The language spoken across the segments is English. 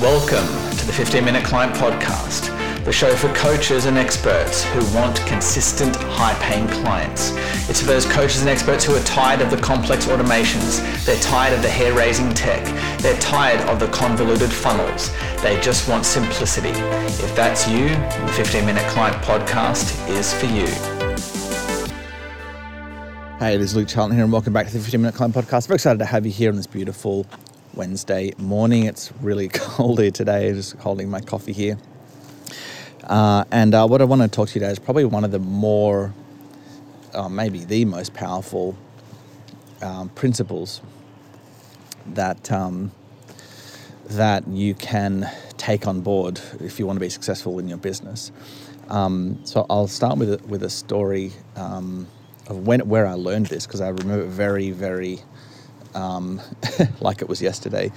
Welcome to the 15 Minute Client Podcast, the show for coaches and experts who want consistent, high paying clients. It's for those coaches and experts who are tired of the complex automations, they're tired of the hair raising tech, they're tired of the convoluted funnels, they just want simplicity. If that's you, the 15 Minute Client Podcast is for you. Hey, this is Luke Charlton here, and welcome back to the 15 Minute Client Podcast. Very excited to have you here on this beautiful Wednesday morning. It's really cold here today. I'm Just holding my coffee here. Uh, and uh, what I want to talk to you today is probably one of the more, uh, maybe the most powerful um, principles that um, that you can take on board if you want to be successful in your business. Um, so I'll start with with a story um, of when where I learned this because I remember very very um, like it was yesterday.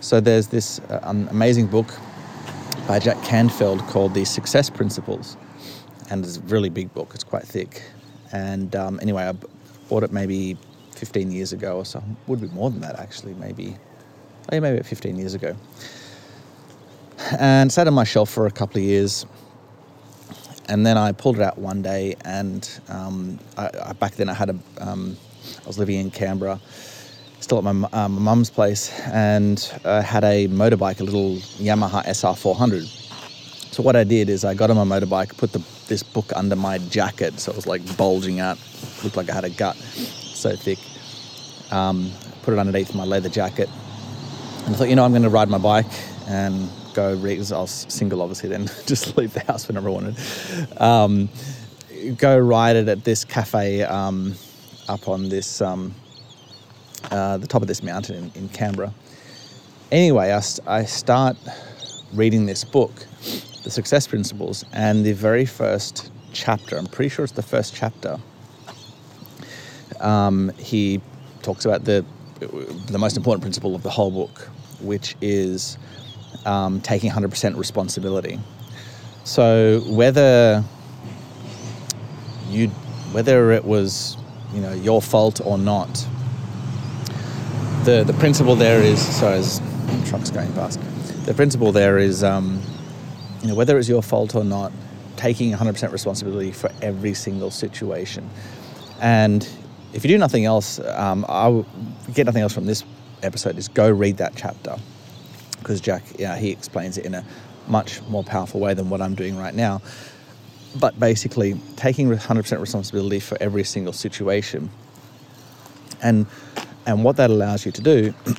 So there's this uh, amazing book by Jack Canfield called The Success Principles, and it's a really big book. It's quite thick. And um, anyway, I bought it maybe 15 years ago or so. Would be more than that actually. Maybe, oh, maybe 15 years ago. And sat on my shelf for a couple of years. And then I pulled it out one day, and um, I, I, back then I had a, um, I was living in Canberra, still at my uh, mum's place, and I had a motorbike, a little Yamaha SR400. So what I did is I got on my motorbike, put the, this book under my jacket, so it was like bulging out, looked like I had a gut, so thick. Um, put it underneath my leather jacket, and I thought, you know, I'm going to ride my bike and go read. I was single, obviously, then just leave the house whenever I wanted. Um, go ride it at this cafe um, up on this um, uh, the top of this mountain in, in Canberra. Anyway, I, I start reading this book, The Success Principles, and the very first chapter, I'm pretty sure it's the first chapter, um, he talks about the, the most important principle of the whole book, which is um, taking 100% responsibility. So whether you, whether it was, you know, your fault or not, the the principle there is sorry, as trucks going past. The principle there is, um, you know, whether it's your fault or not, taking 100% responsibility for every single situation. And if you do nothing else, um, I get nothing else from this episode. Is go read that chapter because Jack, yeah, he explains it in a much more powerful way than what I'm doing right now. But basically, taking 100% responsibility for every single situation and and what that allows you to do,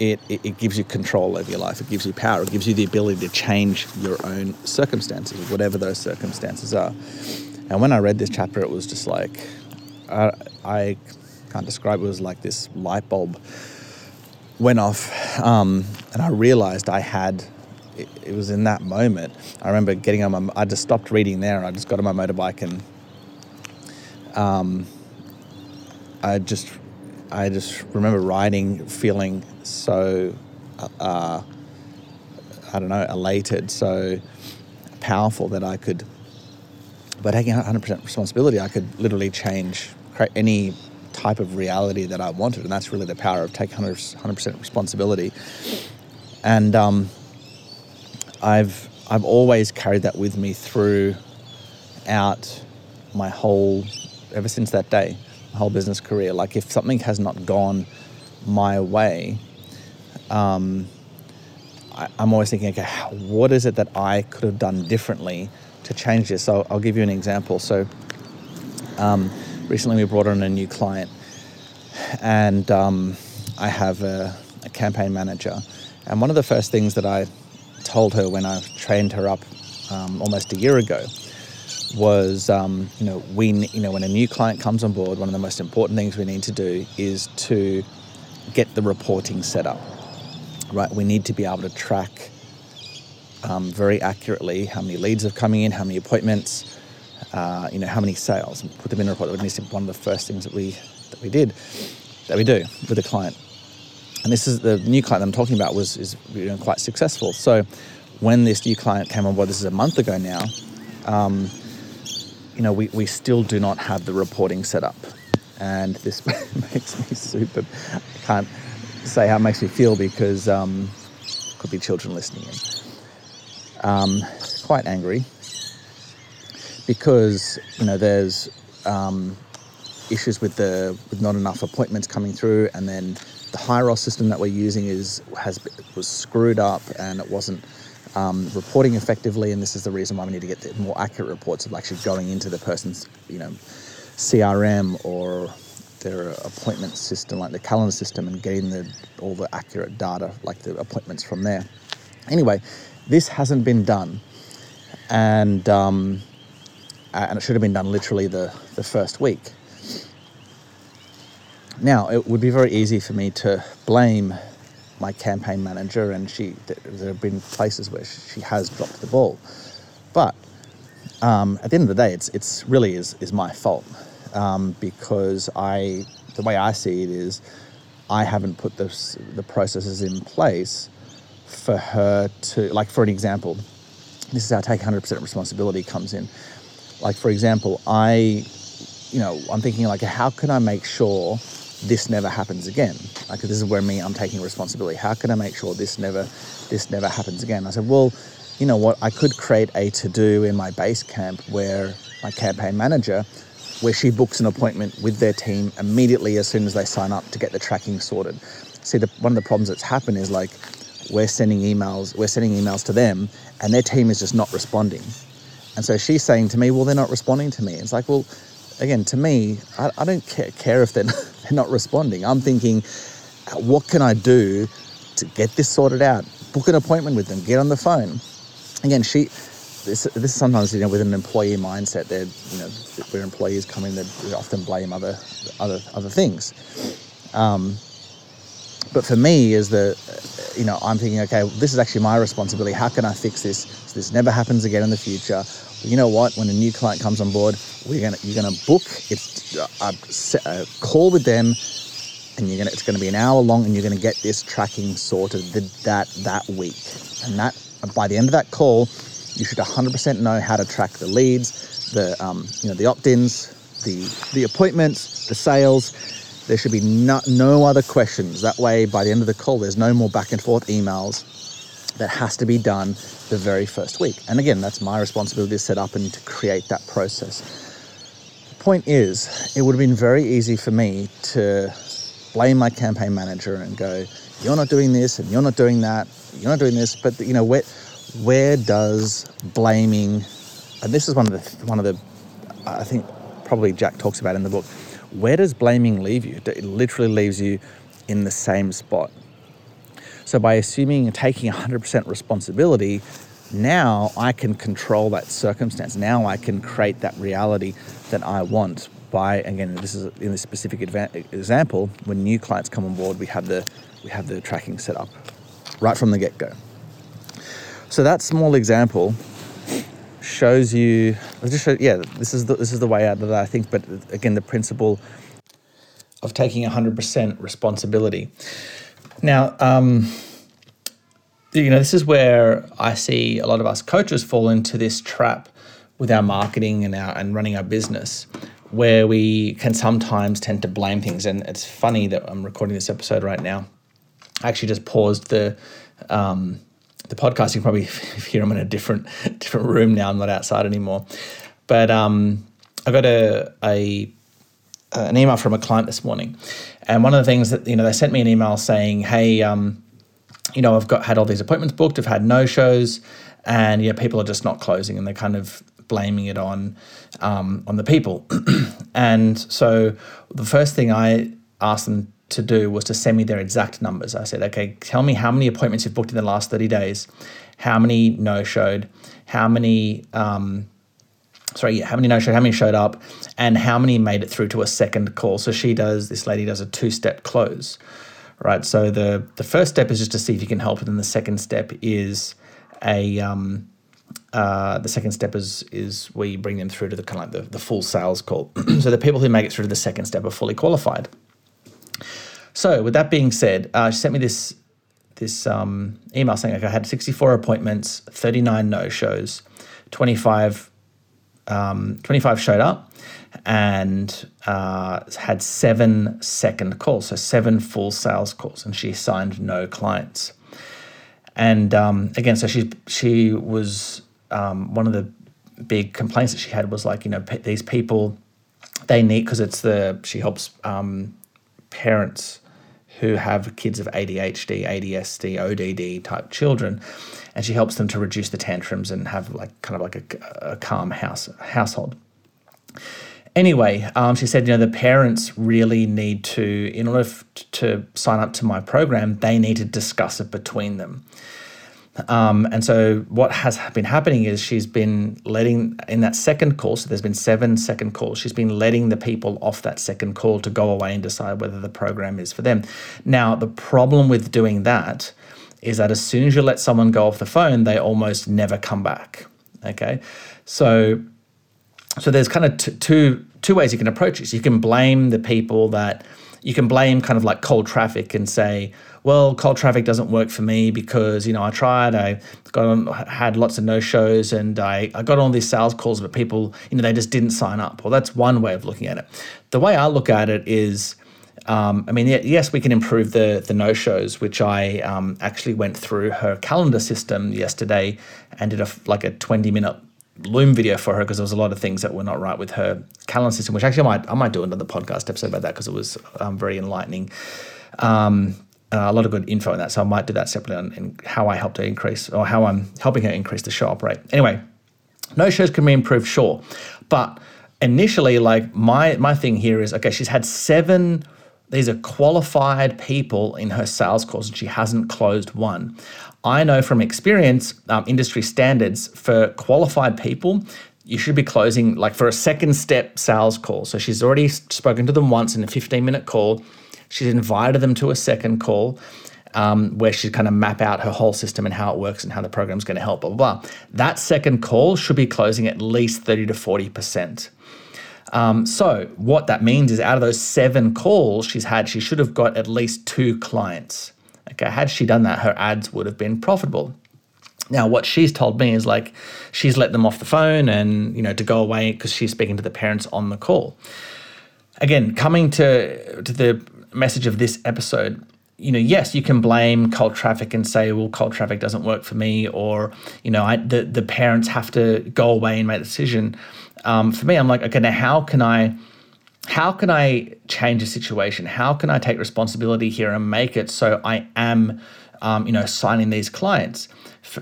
it, it, it, gives you control over your life. It gives you power. It gives you the ability to change your own circumstances, whatever those circumstances are. And when I read this chapter, it was just like, I, I can't describe it. Was like this light bulb went off. Um, and I realized I had, it, was in that moment. I remember getting on my, I just stopped reading there I just got on my motorbike and um, I just I just remember riding, feeling so, uh, I don't know, elated, so powerful that I could, by taking 100% responsibility, I could literally change any type of reality that I wanted. And that's really the power of taking 100% responsibility. And um, I've, I've always carried that with me throughout my whole, ever since that day whole business career. Like if something has not gone my way, um, I, am always thinking, okay, what is it that I could have done differently to change this? So I'll give you an example. So um, recently we brought on a new client, and um, I have a, a campaign manager, and one of the first things that I told her when I trained her up um, almost a year ago was um, you know we you know when a new client comes on board, one of the most important things we need to do is to get the reporting set up. Right, we need to be able to track um, very accurately how many leads are coming in, how many appointments, uh, you know how many sales, and put them in a report. That one of the first things that we that we did that we do with the client. And this is the new client I'm talking about was is you know, quite successful. So when this new client came on board, this is a month ago now. Um, you know, we, we still do not have the reporting set up. And this makes me super, I can't say how it makes me feel because um, could be children listening in. Um, quite angry because you know there's um, issues with the with not enough appointments coming through, and then the Hyros system that we're using is has was screwed up and it wasn't um, reporting effectively, and this is the reason why we need to get more accurate reports of actually going into the person's you know CRM or their appointment system, like the calendar system, and getting the all the accurate data, like the appointments from there. Anyway, this hasn't been done, and um, and it should have been done literally the the first week. Now, it would be very easy for me to blame my campaign manager, and she there have been places where she has dropped the ball, but um, at the end of the day, it's it's really is is my fault um, because I the way I see it is I haven't put the the processes in place for her to like for an example. This is how take 100% responsibility comes in. Like for example, I, you know, I'm thinking like, how can I make sure this never happens again. Like this is where me, I'm taking responsibility. How can I make sure this never, this never happens again? I said, well, you know what? I could create a to do in my Basecamp where my campaign manager, where she books an appointment with their team immediately as soon as they sign up to get the tracking sorted. See, the, one of the problems that's happened is like we're sending emails, we're sending emails to them, and their team is just not responding. And so she's saying to me, well, they're not responding to me. It's like, well, again, to me, I, I don't care, care if they're not, they're not responding. I'm thinking, what can I do to get this sorted out? Book an appointment with them, get on the phone. Again, she, this, this is sometimes you know with an employee mindset. They're you know where employees come in, they often blame other other other things. Um, but for me, is the you know I'm thinking, okay, this is actually my responsibility. How can I fix this so this never happens again in the future? You know what? When a new client comes on board, we're gonna you're gonna book it's a, a call with them, and you're gonna it's gonna be an hour long, and you're gonna get this tracking sorted that that week, and that by the end of that call, you should 100% know how to track the leads, the um, you know the opt-ins, the the appointments, the sales. There should be no, no other questions. That way, by the end of the call, there's no more back and forth emails that has to be done the very first week. And again, that's my responsibility to set up and to create that process. The point is, it would have been very easy for me to blame my campaign manager and go, you're not doing this and you're not doing that, you're not doing this. But you know, where where does blaming and this is one of the one of the I think probably Jack talks about in the book, where does blaming leave you? It literally leaves you in the same spot. So by assuming and taking 100% responsibility, now I can control that circumstance. Now I can create that reality that I want by again this is in this specific example when new clients come on board we have the we have the tracking set up right from the get-go so that small example shows you I just show, yeah this is the, this is the way out that I think but again the principle of taking 100% responsibility now, um, you know, this is where I see a lot of us coaches fall into this trap with our marketing and our and running our business, where we can sometimes tend to blame things. And it's funny that I'm recording this episode right now. I actually just paused the um, the podcast. You can probably hear I'm in a different different room now. I'm not outside anymore. But um, I got a, a an email from a client this morning, and one of the things that, you know, they sent me an email saying, hey, um, you know, I've got had all these appointments booked, I've had no shows, and yeah, people are just not closing, and they're kind of blaming it on um, on the people. and so the first thing I asked them to do was to send me their exact numbers. I said, okay, tell me how many appointments you've booked in the last 30 days, how many no showed, how many um, sorry, how many no showed, how many showed up, and how many made it through to a second call. So she does, this lady does a two step close, right? So the, the first step is just to see if you can help, and then the second step is a, um, uh, the second step is is you bring them through to the kind of like the, the full sales call. so the people who make it through to the second step are fully qualified. So with that being said, uh, she sent me this this um, email saying like I had 64 appointments, 39 no shows, 25 um, 25 showed up and uh, had seven second calls, so seven full sales calls, and she signed no clients. And um, again, so she she was um, one of the big complaints that she had was like you know these people they need because it's the she helps um, parents who have kids of ADHD, ADSD, ODD type children, and she helps them to reduce the tantrums and have like kind of like a, a calm house household. Anyway, um, she said, you know, the parents really need to, in order f- to sign up to my program, they need to discuss it between them. Um, and so what has been happening is she's been letting in that second call. So there's been seven second calls. She's been letting the people off that second call to go away and decide whether the program is for them. Now the problem with doing that is that as soon as you let someone go off the phone, they almost never come back. Okay, so so there's kind of t- two two ways you can approach this. You can blame the people that you can blame kind of like cold traffic and say, well, cold traffic doesn't work for me because you know I tried, I got on, had lots of no shows, and I, I got all these sales calls, but people you know they just didn't sign up. Well, that's one way of looking at it. The way I look at it is. Um, I mean, yes, we can improve the the no shows, which I um, actually went through her calendar system yesterday and did a like a twenty minute Loom video for her because there was a lot of things that were not right with her calendar system, which actually I might I might do another podcast episode about that because it was um, very enlightening. Um, uh, a lot of good info in that, so I might do that separately on, on how I helped her increase or how I'm helping her increase the show up rate. Anyway, no shows can be improved, sure, but initially, like my my thing here is okay. She's had seven. These are qualified people in her sales calls, and she hasn't closed one. I know from experience, um, industry standards for qualified people, you should be closing like for a second step sales call. So she's already spoken to them once in a 15 minute call. She's invited them to a second call um, where she's kind of map out her whole system and how it works and how the program's going to help, blah, blah, blah. That second call should be closing at least 30 to 40%. Um, so what that means is out of those seven calls she's had, she should have got at least two clients. Okay, had she done that, her ads would have been profitable. Now, what she's told me is like she's let them off the phone and you know to go away because she's speaking to the parents on the call. Again, coming to to the message of this episode, you know, yes, you can blame cold traffic and say, well, cold traffic doesn't work for me, or you know, I, the the parents have to go away and make the decision. Um, for me, I'm like, okay, now how can I how can I change a situation? How can I take responsibility here and make it so I am, um, you know, signing these clients?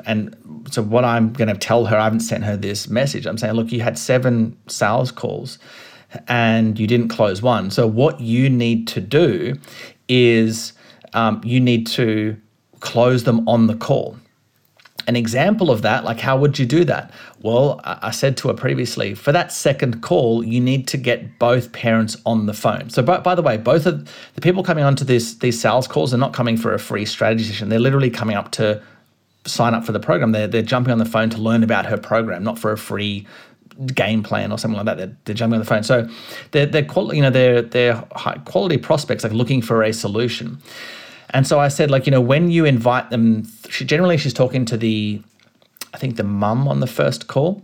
And so what I'm going to tell her, I haven't sent her this message. I'm saying, look, you had seven sales calls and you didn't close one. So what you need to do is um, you need to close them on the call an example of that, like how would you do that? Well, I said to her previously, for that second call, you need to get both parents on the phone. So, by, by the way, both of the people coming onto this these sales calls are not coming for a free strategy session. They're literally coming up to sign up for the program. They're they're jumping on the phone to learn about her program, not for a free game plan or something like that. They're, they're jumping on the phone. So, they're they're you know they're they're high quality prospects, like looking for a solution. And so I said, like, you know, when you invite them, she, generally she's talking to the, I think the mum on the first call.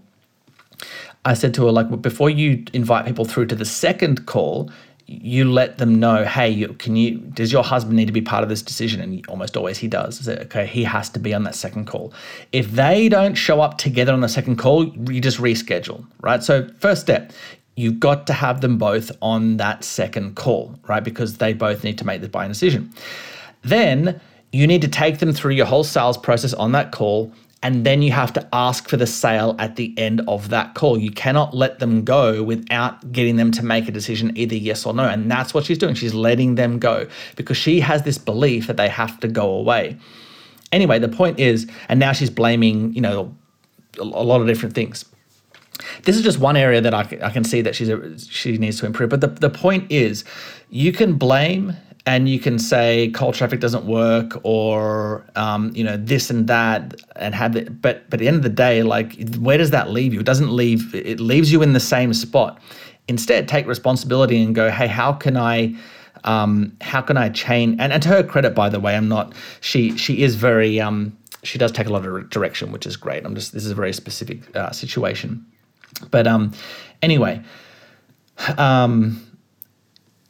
I said to her, like, before you invite people through to the second call, you let them know, hey, can you? Does your husband need to be part of this decision? And almost always he does. I said, okay, he has to be on that second call. If they don't show up together on the second call, you just reschedule, right? So first step, you've got to have them both on that second call, right? Because they both need to make the buying decision. Then you need to take them through your whole sales process on that call. And then you have to ask for the sale at the end of that call. You cannot let them go without getting them to make a decision, either yes or no. And that's what she's doing. She's letting them go because she has this belief that they have to go away. Anyway, the point is, and now she's blaming, you know, a lot of different things. This is just one area that I, I can see that she's a, she needs to improve. But the, the point is, you can blame and you can say cold traffic doesn't work or um, you know this and that and have it but but at the end of the day like where does that leave you? It doesn't leave it leaves you in the same spot. Instead take responsibility and go hey how can i um, how can i change? And, and to her credit by the way i'm not she she is very um, she does take a lot of direction which is great. I'm just this is a very specific uh, situation. But um anyway um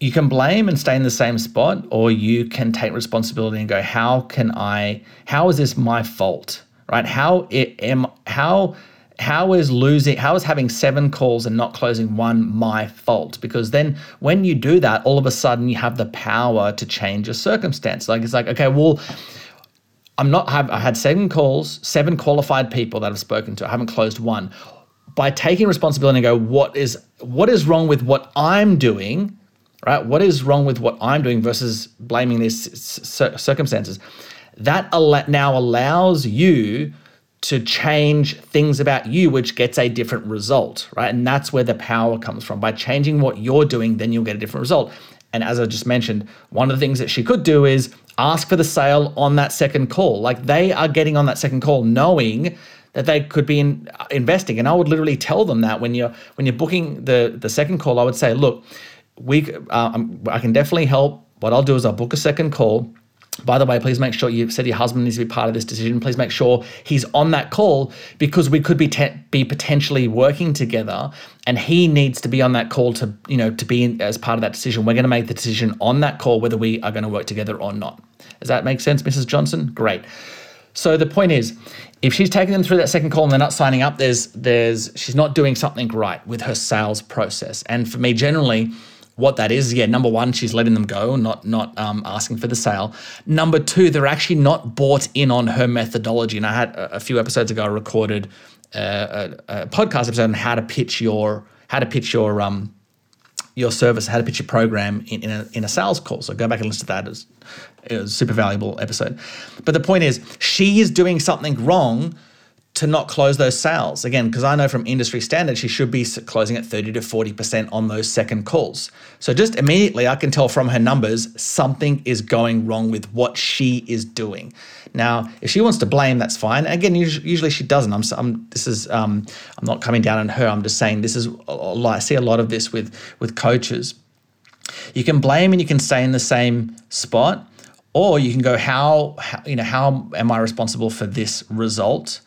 you can blame and stay in the same spot, or you can take responsibility and go, how can I, how is this my fault? Right? How it am how how is losing how is having seven calls and not closing one my fault because then when you do that all of a sudden you have the power to change your circumstance like it's like okay well i'm not i had seven calls seven qualified people that i've spoken to i haven't closed one by taking responsibility and go what is what is wrong with what i'm doing right what is wrong with what i'm doing versus blaming these circumstances that now allows you to change things about you, which gets a different result, right? And that's where the power comes from. By changing what you're doing, then you'll get a different result. And as I just mentioned, one of the things that she could do is ask for the sale on that second call. Like they are getting on that second call knowing that they could be in, uh, investing. And I would literally tell them that when you're when you're booking the the second call, I would say, look, we uh, I can definitely help. What I'll do is I'll book a second call by the way, please make sure you said your husband needs to be part of this decision. Please make sure he's on that call because we could be te- be potentially working together, and he needs to be on that call to you know to be in, as part of that decision. We're going to make the decision on that call whether we are going to work together or not. Does that make sense, Mrs. Johnson? Great. So the point is, if she's taking them through that second call and they're not signing up, there's there's she's not doing something right with her sales process. And for me, generally what that is. Yeah, number one, she's letting them go, not not um, asking for the sale. Number two, they're actually not bought in on her methodology. And I had a, a few episodes ago, I recorded a, a, podcast episode on how to pitch your how to pitch your um your service, how to pitch your program in, in, a, in a sales call. So go back and listen to that. It's, it was a super valuable episode. But the point is, she is doing something wrong to not close those sales. Again, because I know from industry standards, she should be closing at 30 to 40% on those second calls. So just immediately, I can tell from her numbers something is going wrong with what she is doing. Now, if she wants to blame, that's fine. Again, usually she doesn't. I'm, I'm this is um, I'm not coming down on her. I'm just saying this is I see a lot of this with with coaches. You can blame and you can stay in the same spot, or you can go how, how you know how am I responsible for this result?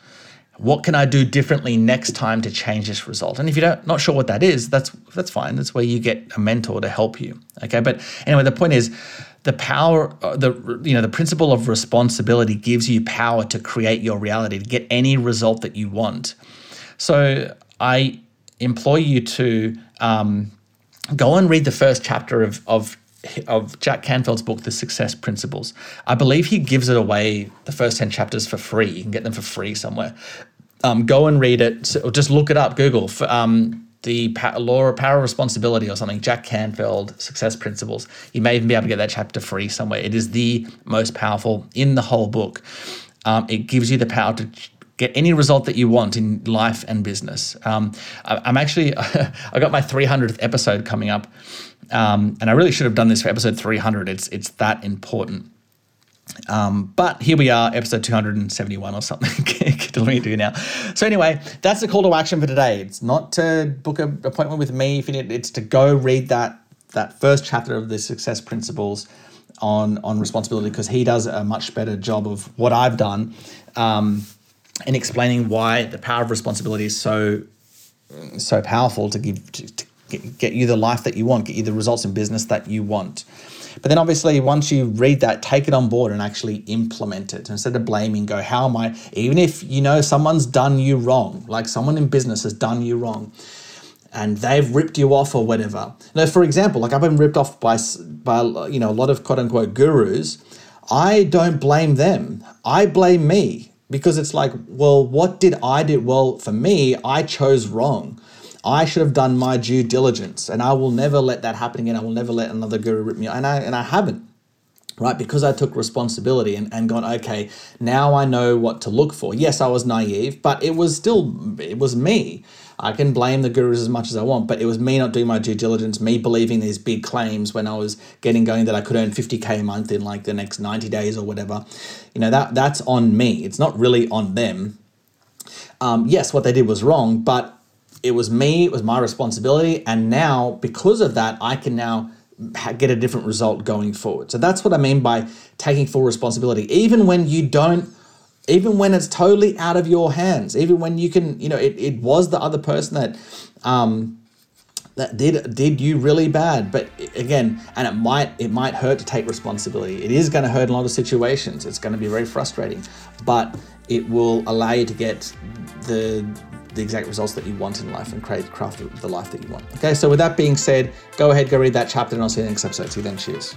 What can I do differently next time to change this result? And if you're not sure what that is, that's that's fine. That's where you get a mentor to help you. Okay, but anyway, the point is, the power, uh, the you know, the principle of responsibility gives you power to create your reality, to get any result that you want. So I implore you to um, go and read the first chapter of of of Jack Canfield's book, The Success Principles. I believe he gives it away, the first 10 chapters, for free. You can get them for free somewhere. Um, go and read it, or just look it up, Google, for, um, the pa- law of power of responsibility or something, Jack Canfield, Success Principles. You may even be able to get that chapter free somewhere. It is the most powerful in the whole book. Um, it gives you the power to get any result that you want in life and business. Um, I, am actually, I got my 300th episode coming up um, and I really should have done this for episode 300. It's it's that important. Um, but here we are, episode 271 or something. what do you do now? So anyway, that's the call to action for today. It's not to book an appointment with me if you need. It's to go read that that first chapter of the success principles on on responsibility because he does a much better job of what I've done um, in explaining why the power of responsibility is so so powerful to give to, to get, get you the life that you want, get you the results in business that you want. But then obviously, once you read that, take it on board and actually implement it. Instead of blaming, go, how am I, even if you know someone's done you wrong, like someone in business has done you wrong and they've ripped you off or whatever. Now, for example, like I've been ripped off by, by you know, a lot of quote unquote gurus. I don't blame them. I blame me because it's like, well, what did I do? Well, for me, I chose wrong. I should have done my due diligence, and I will never let that happen again. I will never let another guru rip me, and I and I haven't, right? Because I took responsibility and, and gone, okay, now I know what to look for. Yes, I was naive, but it was still it was me. I can blame the gurus as much as I want, but it was me not doing my due diligence, me believing these big claims when I was getting going that I could earn 50k a month in like the next 90 days or whatever. You know, that that's on me. It's not really on them. Um, yes, what they did was wrong, but it was me, it was my responsibility. And now, because of that, I can now get a different result going forward. So that's what I mean by taking full responsibility. Even when you don't, even when it's totally out of your hands, even when you can, you know, it, it was the other person that, um, that did did you really bad but again and it might it might hurt to take responsibility it is going to hurt in a lot of situations it's going to be very frustrating but it will allow you to get the the exact results that you want in life and create craft the life that you want. Okay so with that being said go ahead go read that chapter and i'll see you in the next episode. See you then. Cheers